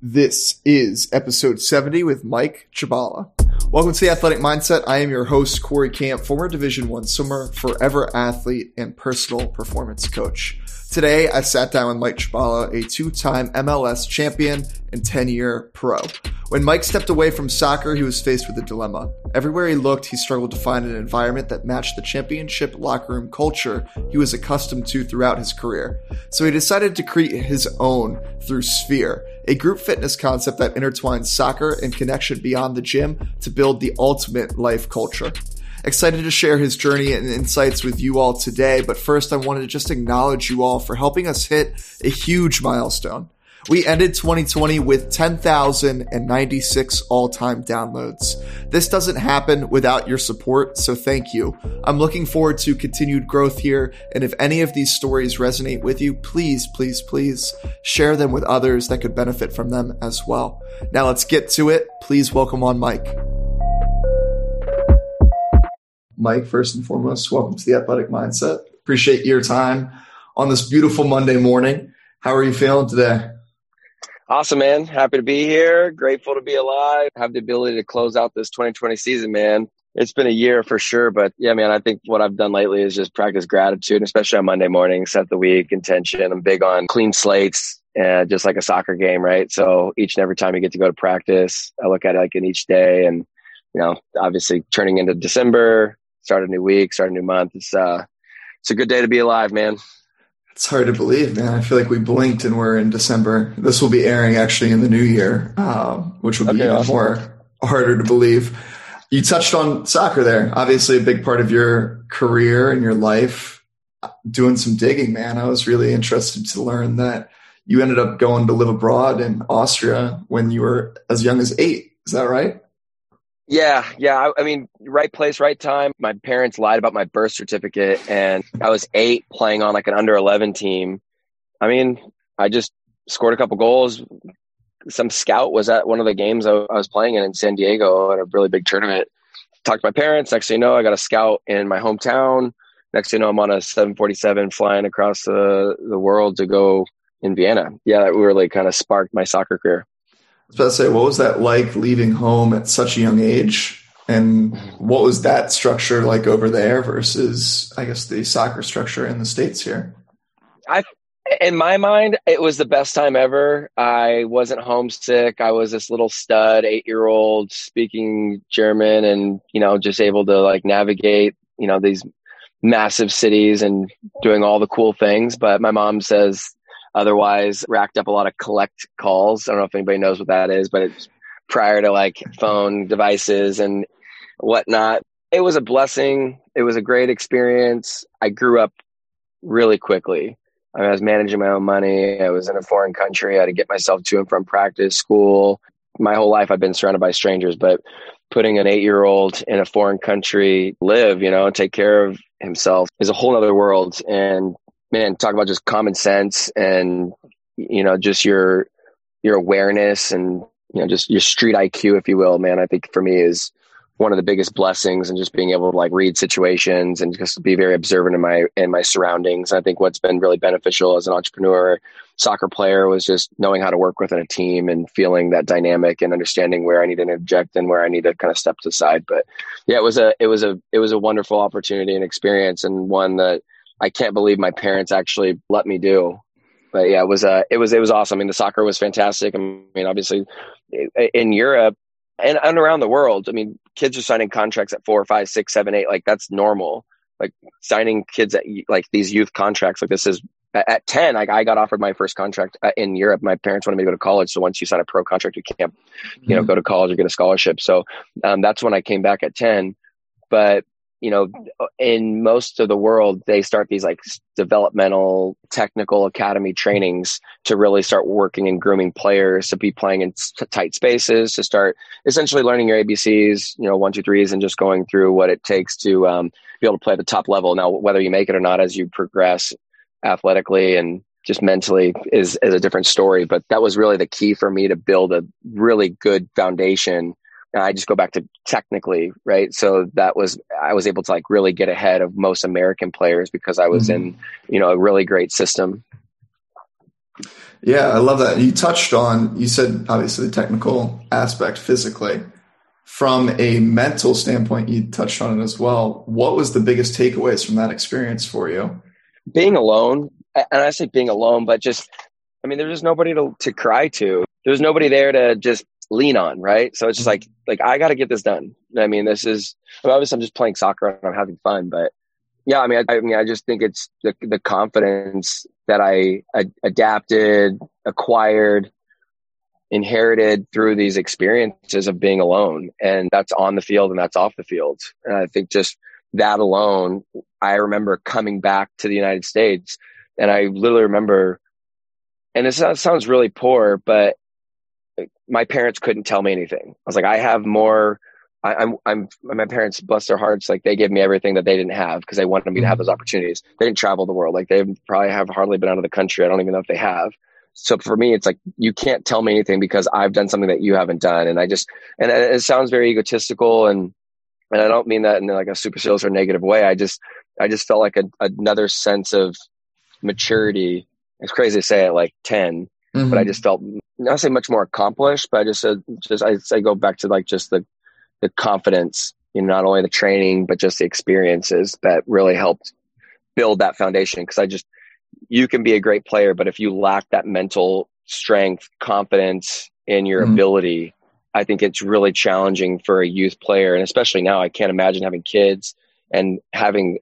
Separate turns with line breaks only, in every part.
This is episode 70 with Mike Chabala. Welcome to the Athletic Mindset. I am your host, Corey Camp, former Division One swimmer, forever athlete, and personal performance coach. Today, I sat down with Mike Chabala, a two-time MLS champion and 10-year pro. When Mike stepped away from soccer, he was faced with a dilemma. Everywhere he looked, he struggled to find an environment that matched the championship locker room culture he was accustomed to throughout his career. So he decided to create his own through Sphere, a group fitness concept that intertwines soccer and connection beyond the gym to build the ultimate life culture. Excited to share his journey and insights with you all today, but first I wanted to just acknowledge you all for helping us hit a huge milestone. We ended 2020 with 10,096 all time downloads. This doesn't happen without your support, so thank you. I'm looking forward to continued growth here, and if any of these stories resonate with you, please, please, please share them with others that could benefit from them as well. Now let's get to it. Please welcome on Mike. Mike, first and foremost, welcome to the Athletic Mindset. Appreciate your time on this beautiful Monday morning. How are you feeling today?
Awesome, man. Happy to be here. Grateful to be alive. Have the ability to close out this 2020 season, man. It's been a year for sure, but yeah, man, I think what I've done lately is just practice gratitude, especially on Monday morning, set the week intention. I'm big on clean slates and just like a soccer game, right? So each and every time you get to go to practice, I look at it like in each day and, you know, obviously turning into December, start a new week, start a new month. It's, uh, it's a good day to be alive, man.
It's hard to believe, man. I feel like we blinked and we're in December. This will be airing actually in the new year, um, which will be okay, even awesome. more harder to believe. You touched on soccer there. Obviously, a big part of your career and your life. Doing some digging, man. I was really interested to learn that you ended up going to live abroad in Austria when you were as young as eight. Is that right?
Yeah, yeah. I, I, mean, right place, right time. My parents lied about my birth certificate, and I was eight playing on like an under 11 team. I mean, I just scored a couple goals. Some scout was at one of the games I, I was playing in in San Diego at a really big tournament. Talked to my parents. Next thing you know, I got a scout in my hometown. Next thing you know, I'm on a 747 flying across the, the world to go in Vienna. Yeah, that really kind of sparked my soccer career
about to say, what was that like leaving home at such a young age? And what was that structure like over there versus, I guess, the soccer structure in the States here?
I, in my mind, it was the best time ever. I wasn't homesick. I was this little stud, eight year old speaking German and, you know, just able to like navigate, you know, these massive cities and doing all the cool things. But my mom says Otherwise, racked up a lot of collect calls. I don't know if anybody knows what that is, but it's prior to like phone devices and whatnot. It was a blessing. It was a great experience. I grew up really quickly. I was managing my own money. I was in a foreign country. I had to get myself to and from practice, school. My whole life, I've been surrounded by strangers, but putting an eight year old in a foreign country live, you know, take care of himself is a whole other world. And man, talk about just common sense and you know just your your awareness and you know just your street IQ, if you will. Man, I think for me is one of the biggest blessings and just being able to like read situations and just be very observant in my in my surroundings. I think what's been really beneficial as an entrepreneur, soccer player was just knowing how to work within a team and feeling that dynamic and understanding where I need to interject and where I need to kind of step to the side. But yeah, it was a it was a it was a wonderful opportunity and experience and one that I can't believe my parents actually let me do. But yeah, it was uh, it was it was awesome. I mean, the soccer was fantastic. I mean, obviously, in Europe and, and around the world, I mean, kids are signing contracts at four, five, six, seven, eight. Like that's normal. Like signing kids at like these youth contracts. Like this is at 10 like i got offered my first contract uh, in europe my parents wanted me to go to college so once you sign a pro contract you can't you know mm-hmm. go to college or get a scholarship so um, that's when i came back at 10 but you know, in most of the world, they start these like developmental technical academy trainings to really start working and grooming players to be playing in tight spaces, to start essentially learning your ABCs, you know, one, two, threes, and just going through what it takes to um, be able to play at the top level. Now, whether you make it or not as you progress athletically and just mentally is, is a different story. But that was really the key for me to build a really good foundation I just go back to technically, right? So that was I was able to like really get ahead of most American players because I was mm-hmm. in, you know, a really great system.
Yeah, I love that. You touched on, you said obviously the technical aspect physically. From a mental standpoint, you touched on it as well. What was the biggest takeaways from that experience for you?
Being alone, and I say being alone, but just, I mean, there's just nobody to, to cry to. There's nobody there to just lean on, right? So it's just like, mm-hmm. like I got to get this done. I mean, this is I mean, obviously I'm just playing soccer and I'm having fun, but yeah, I mean, I, I mean, I just think it's the the confidence that I adapted, acquired, inherited through these experiences of being alone, and that's on the field and that's off the field. And I think just that alone, I remember coming back to the United States, and I literally remember, and this sounds really poor, but my parents couldn't tell me anything. I was like, I have more. I, am I'm, I'm, my parents, bless their hearts, like they gave me everything that they didn't have because they wanted me to have mm-hmm. those opportunities. They didn't travel the world. Like they probably have hardly been out of the country. I don't even know if they have. So for me, it's like, you can't tell me anything because I've done something that you haven't done. And I just, and it sounds very egotistical and, and I don't mean that in like a supercilious or negative way. I just, I just felt like a, another sense of maturity. It's crazy to say it like 10, mm-hmm. but I just felt not say much more accomplished, but I just said, just I say go back to like just the the confidence in not only the training but just the experiences that really helped build that foundation. Because I just you can be a great player, but if you lack that mental strength, confidence in your mm-hmm. ability, I think it's really challenging for a youth player, and especially now. I can't imagine having kids and having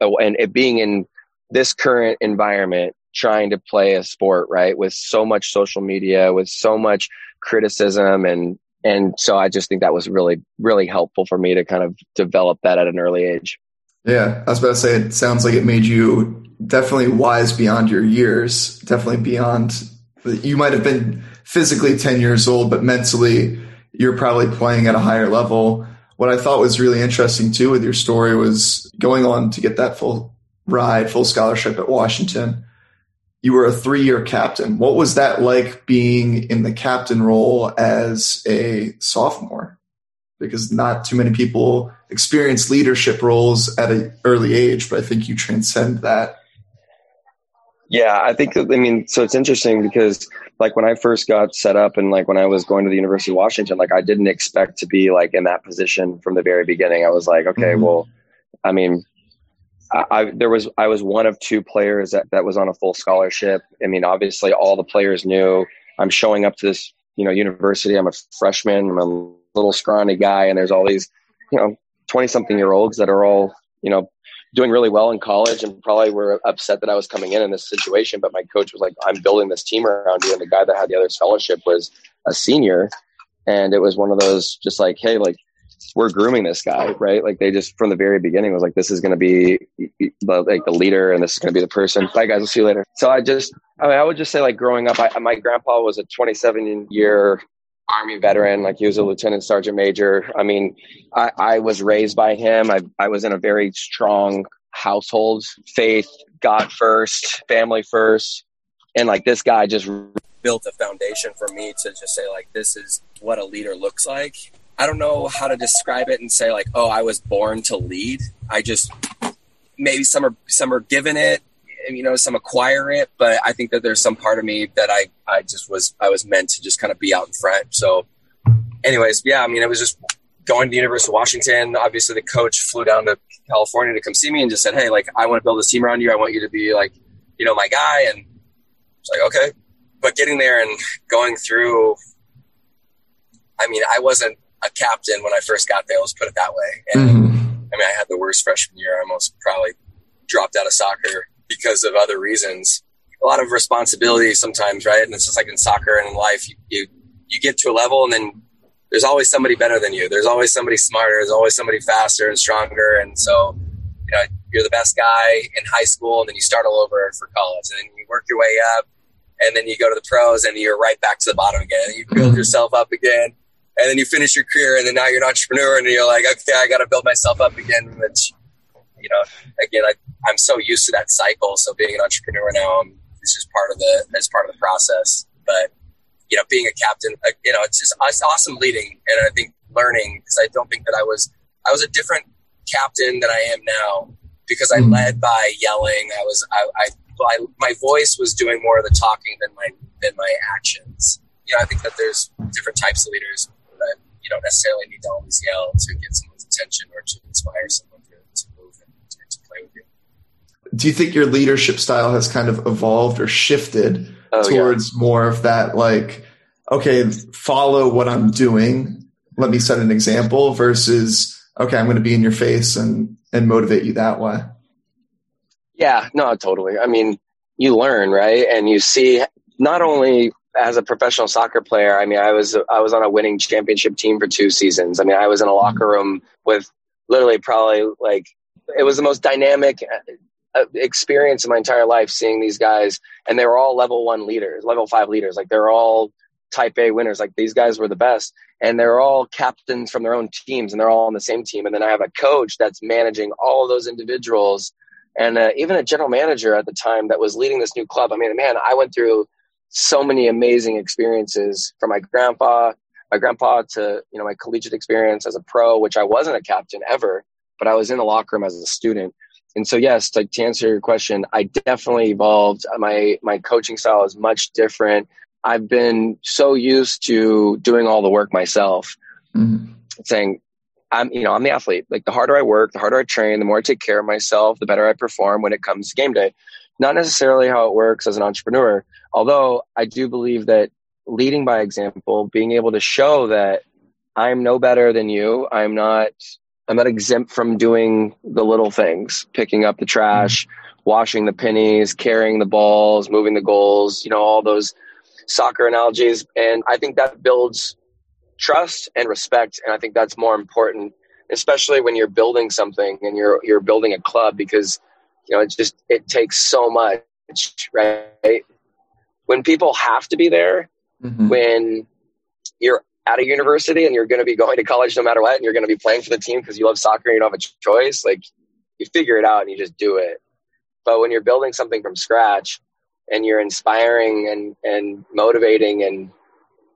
and it being in this current environment trying to play a sport, right? With so much social media, with so much criticism and and so I just think that was really really helpful for me to kind of develop that at an early age.
Yeah, I was about to say it sounds like it made you definitely wise beyond your years, definitely beyond you might have been physically 10 years old, but mentally you're probably playing at a higher level. What I thought was really interesting too with your story was going on to get that full ride, full scholarship at Washington you were a three year captain. What was that like being in the captain role as a sophomore? Because not too many people experience leadership roles at an early age, but I think you transcend that.
Yeah, I think, I mean, so it's interesting because like when I first got set up and like when I was going to the University of Washington, like I didn't expect to be like in that position from the very beginning. I was like, okay, mm-hmm. well, I mean, I, there was I was one of two players that, that was on a full scholarship. I mean, obviously, all the players knew I'm showing up to this you know university. I'm a freshman. I'm a little scrawny guy, and there's all these you know 20 something year olds that are all you know doing really well in college and probably were upset that I was coming in in this situation. But my coach was like, "I'm building this team around you," and the guy that had the other scholarship was a senior, and it was one of those just like, "Hey, like." We're grooming this guy, right? Like they just from the very beginning was like, this is going to be like the leader, and this is going to be the person. Bye, guys. We'll see you later. So I just, I mean, I would just say like growing up, I, my grandpa was a 27 year army veteran. Like he was a lieutenant sergeant major. I mean, I, I was raised by him. I, I was in a very strong household, faith, God first, family first, and like this guy just built a foundation for me to just say like, this is what a leader looks like I don't know how to describe it and say like, oh, I was born to lead. I just maybe some are some are given it, you know, some acquire it, but I think that there's some part of me that I I just was I was meant to just kind of be out in front. So, anyways, yeah, I mean, it was just going to the University of Washington. Obviously, the coach flew down to California to come see me and just said, hey, like I want to build this team around you. I want you to be like, you know, my guy. And it's like, okay, but getting there and going through. I mean, I wasn't a captain when I first got there. Let's put it that way. And mm-hmm. I mean, I had the worst freshman year. I almost probably dropped out of soccer because of other reasons. A lot of responsibility sometimes, right? And it's just like in soccer and in life, you, you, you get to a level and then there's always somebody better than you. There's always somebody smarter. There's always somebody faster and stronger. And so, you know, you're the best guy in high school and then you start all over for college and then you work your way up and then you go to the pros and you're right back to the bottom again. And you build mm-hmm. yourself up again and then you finish your career and then now you're an entrepreneur and you're like okay i got to build myself up again which you know again I, i'm so used to that cycle so being an entrepreneur now um, is just part of the as part of the process but you know being a captain uh, you know it's just it's awesome leading and i think learning because i don't think that i was i was a different captain than i am now because i mm-hmm. led by yelling i was I, I
my, my voice was doing more of the talking than my than my actions. You know, I think that there's different types of leaders you don't necessarily need to always yell to get someone's attention or to inspire someone to, to move and to, to play with you.
Do you think your leadership style has kind of evolved or shifted oh, towards yeah. more of that, like, okay, follow what I'm doing. Let me set an example versus, okay, I'm going to be in your face and, and motivate you that way.
Yeah, no, totally. I mean, you learn, right? And you see not only as a professional soccer player, I mean, I was I was on a winning championship team for two seasons. I mean, I was in a locker room with literally probably like it was the most dynamic uh, experience in my entire life seeing these guys and they were all level 1 leaders, level 5 leaders. Like they're all type A winners. Like these guys were the best and they're all captains from their own teams and they're all on the same team and then I have a coach that's managing all of those individuals and uh, even a general manager at the time that was leading this new club. I mean, man, I went through so many amazing experiences from my grandpa, my grandpa to you know my collegiate experience as a pro, which I wasn't a captain ever, but I was in the locker room as a student. And so, yes, to, to answer your question, I definitely evolved. My my coaching style is much different. I've been so used to doing all the work myself, mm-hmm. saying, I'm, you know, I'm the athlete. Like the harder I work, the harder I train, the more I take care of myself, the better I perform when it comes to game day. Not necessarily how it works as an entrepreneur, although I do believe that leading by example, being able to show that I'm no better than you, I'm not, I'm not exempt from doing the little things, picking up the trash, washing the pennies, carrying the balls, moving the goals, you know, all those soccer analogies. And I think that builds trust and respect. And I think that's more important, especially when you're building something and you're you're building a club because you know it just it takes so much, right? When people have to be there, mm-hmm. when you're at a university and you're going to be going to college no matter what, and you're going to be playing for the team because you love soccer and you don't have a choice, like you figure it out and you just do it. But when you're building something from scratch and you're inspiring and, and motivating and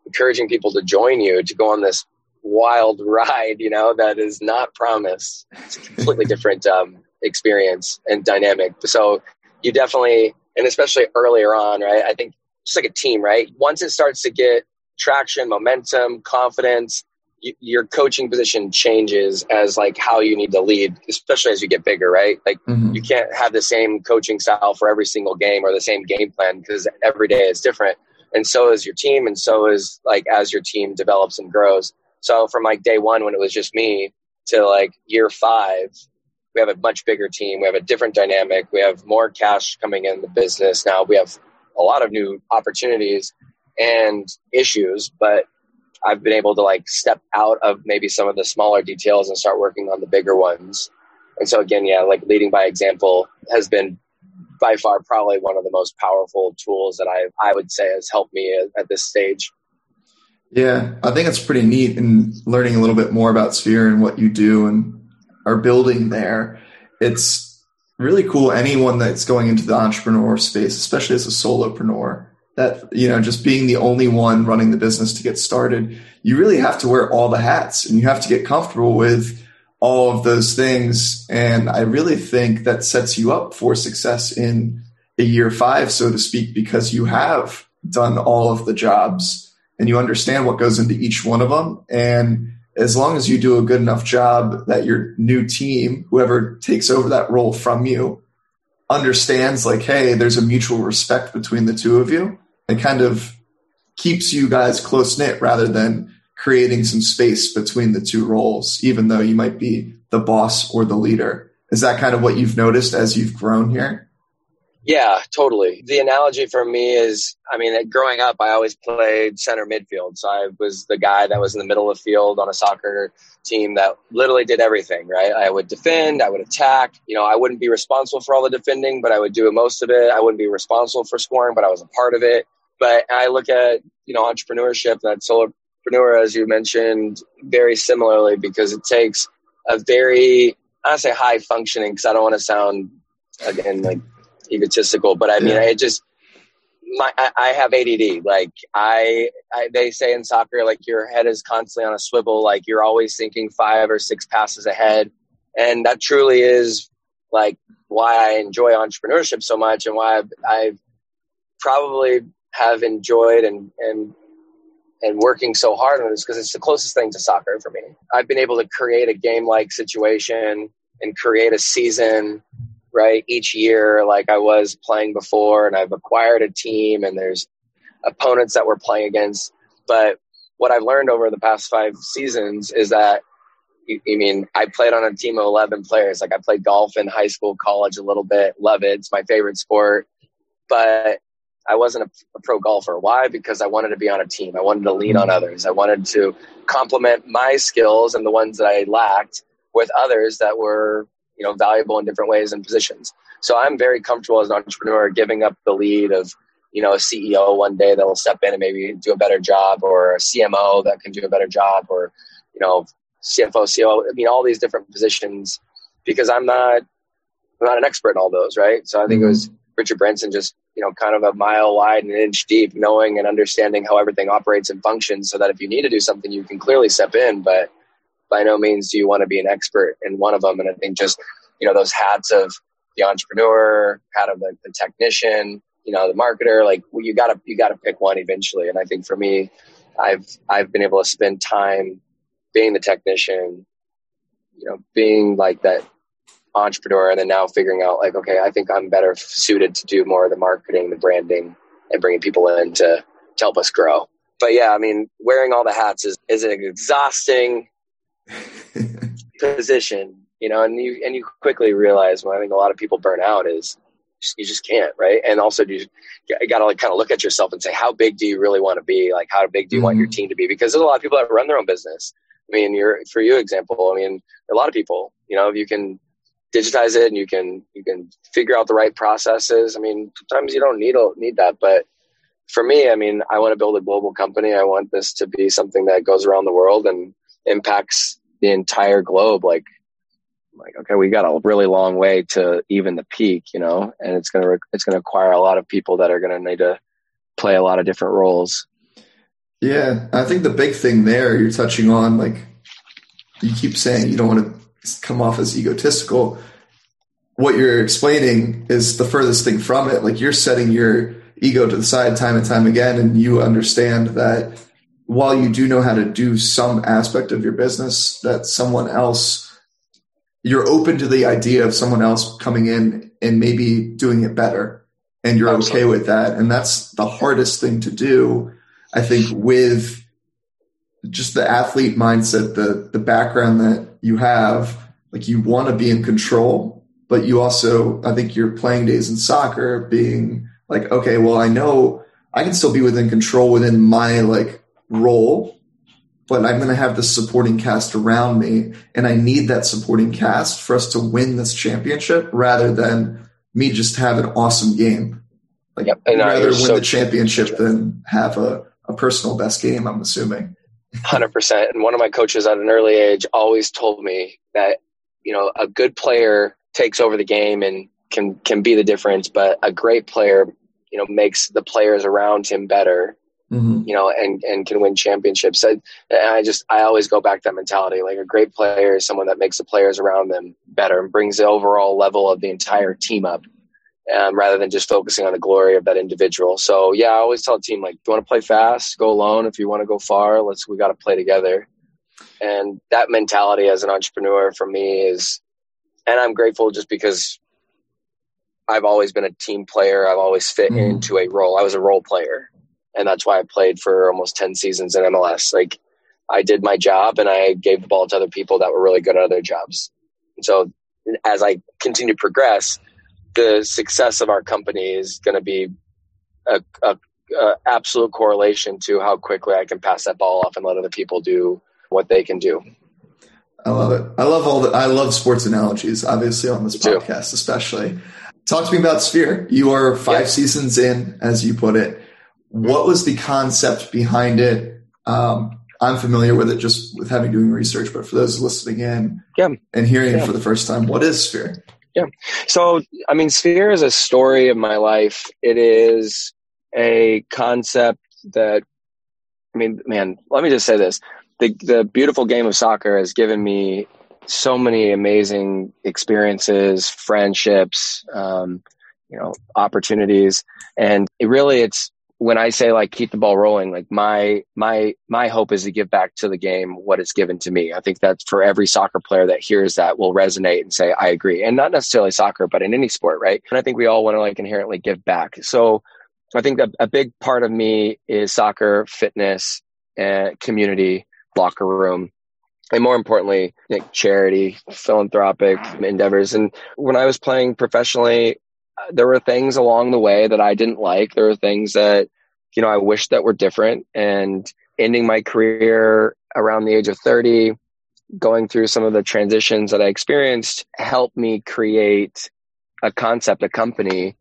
encouraging people to join you to go on this wild ride, you know, that is not promised. It's a completely different um, experience and dynamic. So you definitely, and especially earlier on, right? I think just like a team, right? Once it starts to get traction, momentum, confidence, your coaching position changes as like how you need to lead, especially as you get bigger, right? Like mm-hmm. you can't have the same coaching style for every single game or the same game plan because every day is different and so is your team and so is like as your team develops and grows so from like day one when it was just me to like year five we have a much bigger team. We have a different dynamic. We have more cash coming in the business now. We have a lot of new opportunities and issues but i've been able to like step out of maybe some of the smaller details and start working on the bigger ones. And so again yeah like leading by example has been by far probably one of the most powerful tools that I I would say has helped me at, at this stage.
Yeah, I think it's pretty neat in learning a little bit more about Sphere and what you do and are building there. It's really cool. Anyone that's going into the entrepreneur space, especially as a solopreneur, that you know, just being the only one running the business to get started, you really have to wear all the hats and you have to get comfortable with all of those things. And I really think that sets you up for success in a year five, so to speak, because you have done all of the jobs and you understand what goes into each one of them. And as long as you do a good enough job that your new team, whoever takes over that role from you, understands like, hey, there's a mutual respect between the two of you and kind of keeps you guys close knit rather than creating some space between the two roles, even though you might be the boss or the leader. Is that kind of what you've noticed as you've grown here?
Yeah, totally. The analogy for me is, I mean, growing up, I always played center midfield. So I was the guy that was in the middle of the field on a soccer team that literally did everything, right? I would defend, I would attack. You know, I wouldn't be responsible for all the defending, but I would do most of it. I wouldn't be responsible for scoring, but I was a part of it. But I look at, you know, entrepreneurship, that solo entrepreneur, as you mentioned, very similarly because it takes a very, I don't say high functioning because I don't want to sound again like egotistical, but I mean, yeah. it just, my, I, I have ADD. Like I, I, they say in soccer, like your head is constantly on a swivel. Like you're always thinking five or six passes ahead. And that truly is like why I enjoy entrepreneurship so much and why I've, I've probably have enjoyed and and and working so hard on this because it's the closest thing to soccer for me. I've been able to create a game like situation and create a season right each year like I was playing before and I've acquired a team and there's opponents that we're playing against but what I've learned over the past 5 seasons is that I mean, I played on a team of 11 players. Like I played golf in high school, college a little bit, love it. It's my favorite sport. But I wasn't a, a, pro golfer. Why? Because I wanted to be on a team. I wanted to lean on others. I wanted to complement my skills and the ones that I lacked with others that were, you know, valuable in different ways and positions. So I'm very comfortable as an entrepreneur giving up the lead of, you know, a CEO one day that will step in and maybe do a better job or a CMO that can do a better job or, you know, CFO, CEO, I mean, all these different positions because I'm not, I'm not an expert in all those, right? So I think mm-hmm. it was Richard Branson just you know, kind of a mile wide and an inch deep, knowing and understanding how everything operates and functions so that if you need to do something, you can clearly step in. But by no means do you want to be an expert in one of them. And I think just, you know, those hats of the entrepreneur, hat of the, the technician, you know, the marketer, like well, you gotta, you gotta pick one eventually. And I think for me, I've, I've been able to spend time being the technician, you know, being like that entrepreneur and then now figuring out like okay i think i'm better suited to do more of the marketing the branding and bringing people in to, to help us grow but yeah i mean wearing all the hats is, is exhausting position you know and you and you quickly realize when i think a lot of people burn out is you just can't right and also you, you got to like kind of look at yourself and say how big do you really want to be like how big do you mm-hmm. want your mm-hmm. team to be because there's a lot of people that run their own business i mean you're for you example i mean a lot of people you know if you can digitize it and you can you can figure out the right processes. I mean, sometimes you don't need need that, but for me, I mean, I want to build a global company. I want this to be something that goes around the world and impacts the entire globe. Like, like okay, we got a really long way to even the peak, you know, and it's gonna it's gonna require a lot of people that are gonna need to play a lot of different roles.
Yeah, I think the big thing there you're touching on, like you keep saying, you don't want to come off as egotistical. What you're explaining is the furthest thing from it. Like you're setting your ego to the side time and time again, and you understand that while you do know how to do some aspect of your business, that someone else you're open to the idea of someone else coming in and maybe doing it better. And you're Absolutely. okay with that. And that's the hardest thing to do i think with just the athlete mindset the the background that you have, like you want to be in control, but you also, I think your playing days in soccer being like, okay, well, I know I can still be within control within my like role, but I'm going to have the supporting cast around me. And I need that supporting cast for us to win this championship rather than me just have an awesome game. Like yep. rather win so the championship than have a, a personal best game, I'm assuming.
Hundred percent. And one of my coaches at an early age always told me that you know a good player takes over the game and can can be the difference, but a great player you know makes the players around him better. Mm-hmm. You know, and and can win championships. And I just I always go back to that mentality. Like a great player is someone that makes the players around them better and brings the overall level of the entire team up um, rather than just focusing on the glory of that individual. So yeah, I always tell a team like, do you want to play fast, go alone. If you want to go far, let's we got to play together. And that mentality as an entrepreneur for me is, and I'm grateful just because I've always been a team player. I've always fit mm. into a role. I was a role player, and that's why I played for almost ten seasons in MLS. Like I did my job, and I gave the ball to other people that were really good at other jobs. And so as I continue to progress, the success of our company is going to be a, a, a, absolute correlation to how quickly I can pass that ball off and let other people do what they can do.
I love it. I love all the I love sports analogies, obviously on this podcast, especially. Talk to me about Sphere. You are five seasons in, as you put it. What was the concept behind it? Um, I'm familiar with it just with having doing research, but for those listening in yeah. and hearing yeah. it for the first time, what is Sphere?
Yeah. So, I mean, Sphere is a story of my life. It is a concept that, I mean, man, let me just say this. The, the beautiful game of soccer has given me so many amazing experiences, friendships, um, you know, opportunities. And it really, it's when I say like keep the ball rolling, like my my my hope is to give back to the game what it's given to me. I think that for every soccer player that hears that will resonate and say I agree, and not necessarily soccer, but in any sport, right? And I think we all want to like inherently give back. So I think that a big part of me is soccer, fitness, community, locker room, and more importantly, like charity, philanthropic endeavors. And when I was playing professionally, there were things along the way that I didn't like. There were things that, you know, I wish that were different. And ending my career around the age of 30, going through some of the transitions that I experienced helped me create a concept, a company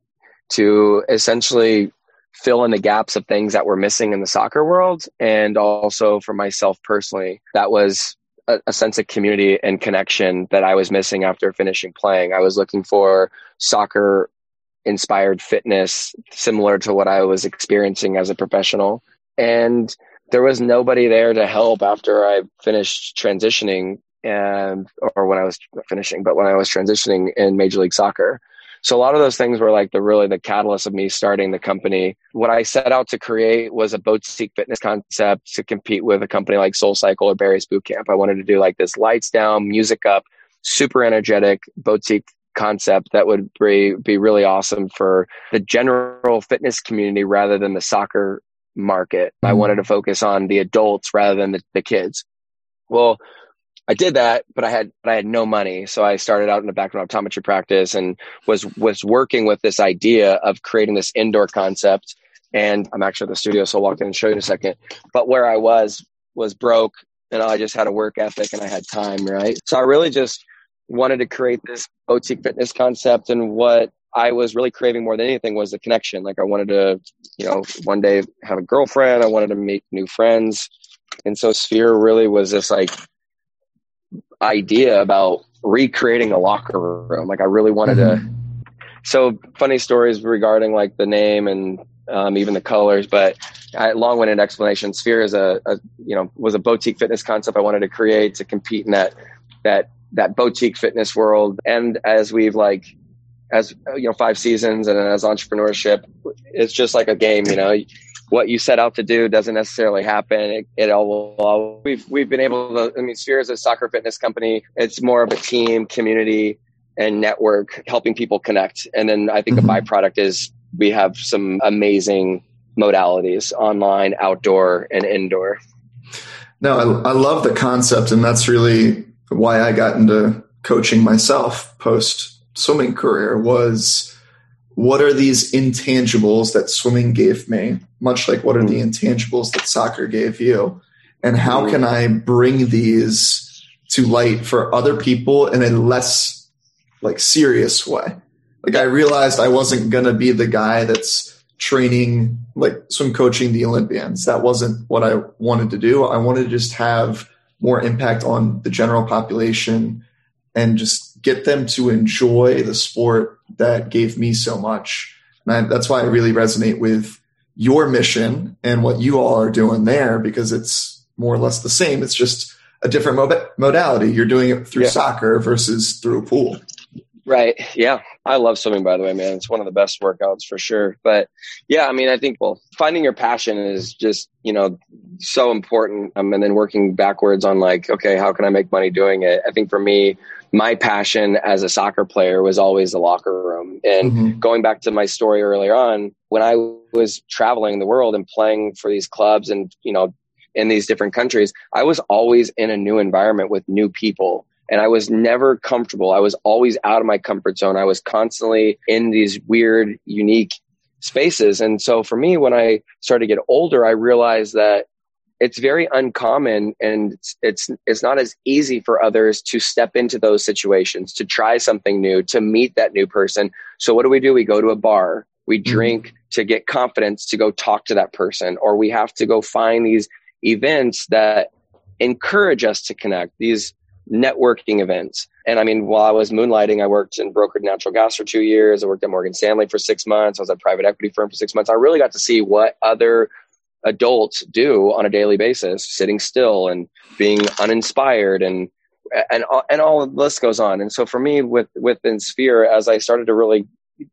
to essentially fill in the gaps of things that were missing in the soccer world. And also for myself personally, that was a, a, sense of community and connection that I was missing after finishing playing. I was looking for soccer inspired fitness similar to what I was experiencing as a professional. And there was nobody there to help after I finished transitioning and or when I was finishing, but when I was transitioning in Major League Soccer. So a lot of those things were like the really the catalyst of me starting the company. What I set out to create was a boutique fitness concept to compete with a company like Soul Cycle or Barry's Boot Camp. I wanted to do like this lights down, music up, super energetic boutique concept that would be, be really awesome for the general fitness community rather than the soccer market. Mm-hmm. I wanted to focus on the adults rather than the, the kids. Well, I did that, but I had but I had no money, so I started out in the back of optometry practice and was was working with this idea of creating this indoor concept. And I'm actually at the studio, so I'll walk in and show you in a second. But where I was was broke, and I just had a work ethic and I had time, right? So I really just wanted to create this boutique fitness concept and what I was really craving more than anything was the connection. Like I wanted to, you know, one day have a girlfriend. I wanted to make new friends. And so Sphere really was this like idea about recreating a locker room. Like I really wanted mm-hmm. to. So funny stories regarding like the name and um, even the colors, but I, long-winded explanation. Sphere is a, a, you know, was a boutique fitness concept I wanted to create to compete in that, that that boutique fitness world. And as we've like, as you know, five seasons and as entrepreneurship, it's just like a game, you know, what you set out to do doesn't necessarily happen. It, it all, all, we've, we've been able to, I mean, Sphere is a soccer fitness company. It's more of a team, community and network helping people connect. And then I think mm-hmm. a byproduct is we have some amazing modalities online, outdoor and indoor.
No, I, I love the concept and that's really why I got into coaching myself post swimming career was what are these intangibles that swimming gave me, much like what are the hmm. intangibles that soccer gave you? And how hmm. can I bring these to light for other people in a less like serious way? Like I realized I wasn't going to be the guy that's training, like swim coaching the Olympians. That wasn't what I wanted to do. I wanted to just have more impact on the general population and just get them to enjoy the sport that gave me so much. And I, that's why I really resonate with your mission and what you all are doing there because it's more or less the same. It's just a different mod- modality. You're doing it through yeah. soccer versus through a pool.
Right. Yeah. I love swimming, by the way, man. It's one of the best workouts for sure. But yeah, I mean, I think, well, finding your passion is just, you know, so important. Um, and then working backwards on like, okay, how can I make money doing it? I think for me, my passion as a soccer player was always the locker room. And mm-hmm. going back to my story earlier on, when I was traveling the world and playing for these clubs and, you know, in these different countries, I was always in a new environment with new people and I was never comfortable. I was always out of my comfort zone. I was constantly in these weird, unique spaces. And so for me, when I started to get older, I realized that it's very uncommon and it's, it's, it's not as easy for others to step into those situations, to try something new, to meet that new person. So what do we do? We go to a bar, we mm-hmm. drink mm-hmm. to get confidence to go talk to that person, or we have to go find these events that encourage us to connect. These networking events. And I mean, while I was moonlighting, I worked in brokered natural gas for two years. I worked at Morgan Stanley for six months. I was at a private equity firm for six months. I really got to see what other adults do on a daily basis, sitting still and being uninspired and and and all the list goes on. And so for me, with within Sphere, as I started to really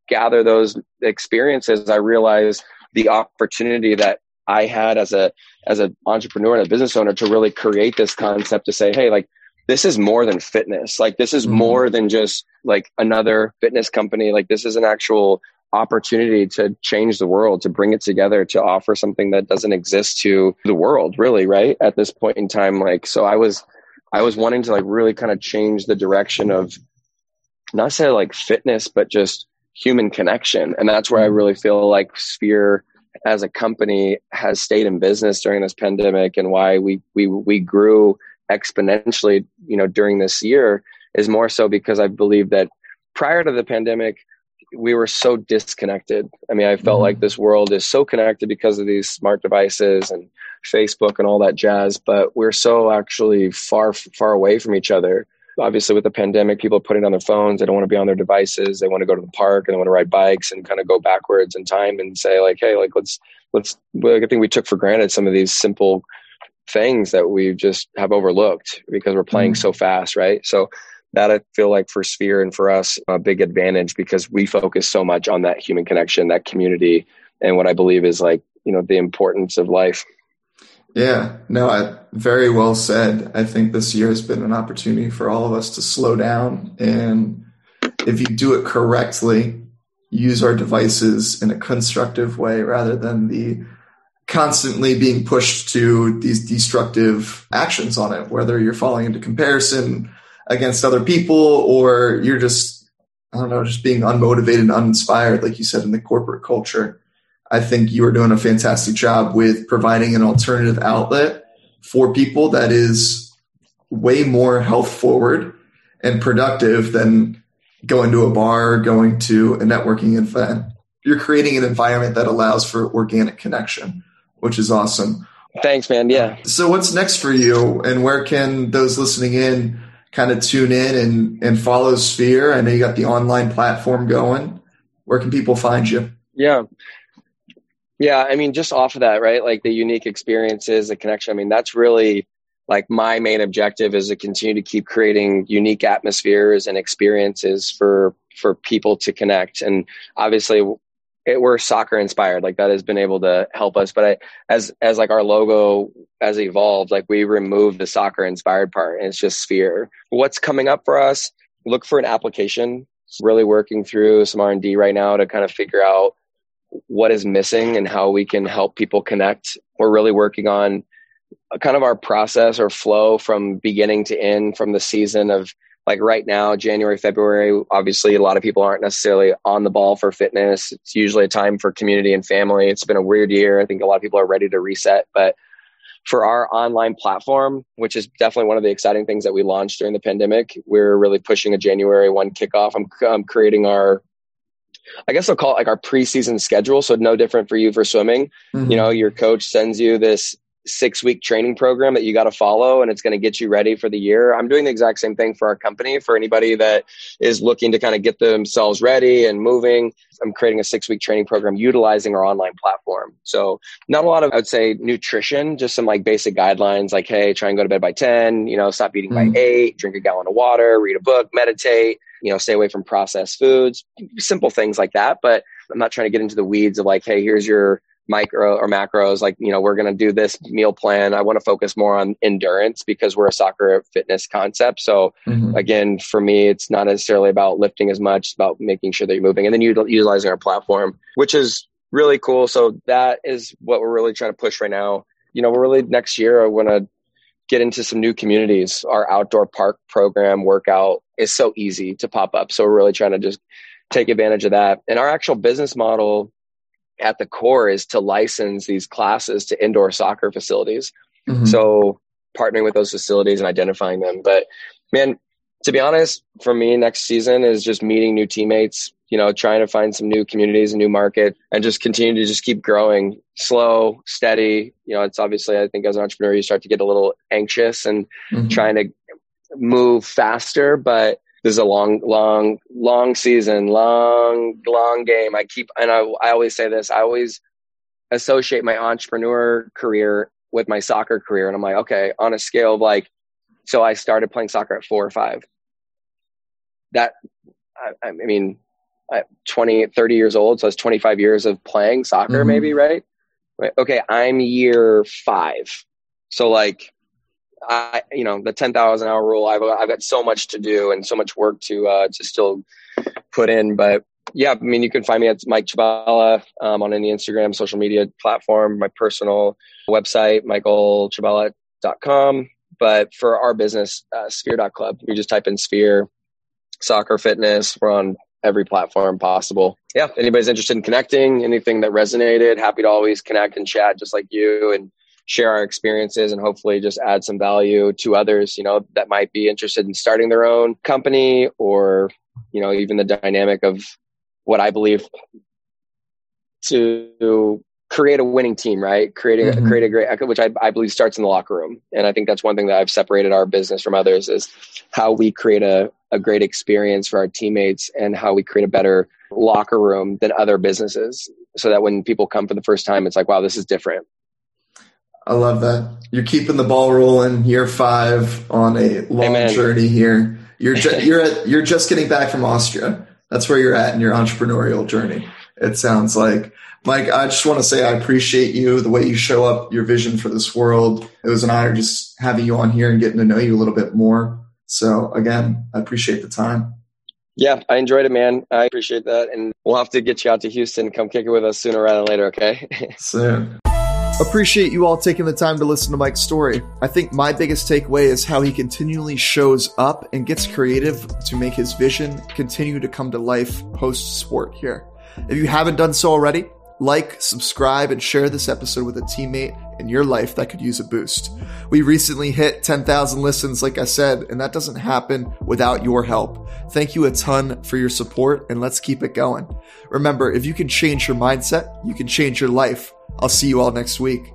gather those experiences, I realized the opportunity that I had as a as an entrepreneur and a business owner to really create this concept to say, hey, like this is more than fitness. Like this is mm-hmm. more than just like another fitness company. Like this is an actual opportunity to change the world, to bring it together, to offer something that doesn't exist to the world, really, right? At this point in time. Like so I was I was wanting to like really kind of change the direction of not say like fitness, but just human connection. And that's where I mm-hmm. really feel like Sphere as a company has stayed in business during this pandemic and why we we we grew exponentially, you know, during this year is more so because I believe that prior to the pandemic, we were so disconnected. I mean, I felt mm-hmm. like this world is so connected because of these smart devices and Facebook and all that jazz, but we're so actually far, far away from each other. Obviously, with the pandemic, people are putting on their phones. They don't want to be on their devices. They want to go to the park and they want to ride bikes and kind of go backwards in time and say, like, hey, like, let's, let's, well, I think we took for granted some of these simple things that we just have overlooked because we're playing mm-hmm. so fast, right? So that I feel like for Sphere and for us, a big advantage because we focus so much on that human connection, that community, and what I believe is like, you know, the importance of life.
Yeah, no, I, very well said. I think this year has been an opportunity for all of us to slow down and if you do it correctly, use our devices in a constructive way rather than the constantly being pushed to these destructive actions on it, whether you're falling into comparison against other people or you're just, I don't know, just being unmotivated and uninspired, like you said, in the corporate culture. I think you are doing a fantastic job with providing an alternative outlet for people that is way more health forward and productive than going to a bar, going to a networking event. You're creating an environment that allows for organic connection which is awesome.
Thanks, man. Yeah.
So what's next for you and where can those listening in kind of tune in and, and follow Sphere? I know you got the online platform going. Where can people find you?
Yeah. Yeah. I mean, just off of that, right? Like the unique experiences, the connection. I mean, that's really like my main objective is to continue to keep creating unique atmospheres and experiences for for people to connect and obviously it, we're soccer inspired. Like that has been able to help us. But I, as as like our logo has evolved like we removed the soccer inspired part and it's just sphere what's coming up for us look for an application. Really working through some r&d right now to kind of figure out what is missing and how we can help people connect. We're really working on kind of our process or flow from beginning to end from the season of like right now, January, February, obviously a lot of people aren't necessarily on the ball for fitness. It's usually a time for community and family. It's been a weird year. I think a lot of people are ready to reset, but for our online platform, which is definitely one of the exciting things that we launched during the pandemic, we're really pushing a January 1 kickoff. I'm, I'm creating our I guess I'll call it like our preseason schedule. So no different for you for swimming. Mm-hmm. You know, your coach sends you this six week training program that you got to follow and it's going to get you ready for the year. I'm doing the exact same thing for our company for anybody that is looking to kind of get themselves ready and moving. I'm creating a six week training program utilizing our online platform. So not a lot of, I would say nutrition, just some like basic guidelines like, Hey, try and go to bed by 10, you know, stop eating mm. by eight, drink a gallon of water, read a book, meditate, you know, stay away from processed foods, simple things like that. But I'm not trying to get into the weeds of like, Hey, here's your micro or macros like you know we're going to do this meal plan. I want to focus more on endurance because we're a soccer fitness concept. So mm-hmm. again for me it's not necessarily about lifting as much it's about making sure that you're moving and then you utilizing our platform which is really cool. So that is what we're really trying to push right now. You know we're really next year i want to get into some new communities. Our outdoor park program workout is so easy to pop up. So we're really trying to just take advantage of that. And our actual business model at the core is to license these classes to indoor soccer facilities. Mm-hmm. So partnering with those facilities and identifying them. But man, to be honest, for me, next season is just meeting new teammates, you know, trying to find some new communities, a new market, and just continue to just keep growing slow, steady. You know, it's obviously, I think as an entrepreneur, you start to get a little anxious and mm-hmm. trying to move faster, but this is a long, long, long season, long, long game. I keep, and I, I always say this, I always associate my entrepreneur career with my soccer career. And I'm like, okay, on a scale of like So I started playing soccer at four or five. That, I, I mean, 20, 30 years old. So it's 25 years of playing soccer, mm-hmm. maybe, right? Right. Okay. I'm year five. So like, I, you know, the 10,000 hour rule, I've, I've got so much to do and so much work to, uh, to still put in. But yeah, I mean, you can find me at Mike Chabala um, on any Instagram, social media platform, my personal website, michaelchabala.com. But for our business, uh, sphere.club, you just type in sphere, soccer, fitness. We're on every platform possible. Yeah, anybody's interested in connecting, anything that resonated, happy to always connect and chat just like you and share our experiences and hopefully just add some value to others, you know, that might be interested in starting their own company or, you know, even the dynamic of what I believe to create a winning team, right? Creating mm-hmm. create a great, which I, I believe starts in the locker room, and I think that's one thing that I've separated our business from others is how we create a a great experience for our teammates and how we create a better locker room than other businesses, so that when people come for the first time, it's like, wow, this is different.
I love that. You're keeping the ball rolling. Year five on a long Amen. journey here. You're ju- you're at, you're just getting back from Austria. That's where you're at in your entrepreneurial journey. It sounds like. Mike, I just want to say I appreciate you, the way you show up, your vision for this world. It was an honor just having you on here and getting to know you a little bit more. So again, I appreciate the time.
Yeah, I enjoyed it, man. I appreciate that. And we'll have to get you out to Houston. Come kick it with us sooner rather than later, okay?
Soon. Appreciate you all taking the time to listen to Mike's story. I think my biggest takeaway is how he continually shows up and gets creative to make his vision continue to come to life post sport here. If you haven't done so already, like, subscribe, and share this episode with a teammate in your life that could use a boost. We recently hit 10,000 listens, like I said, and that doesn't happen without your help. Thank you a ton for your support, and let's keep it going. Remember, if you can change your mindset, you can change your life. I'll see you all next week.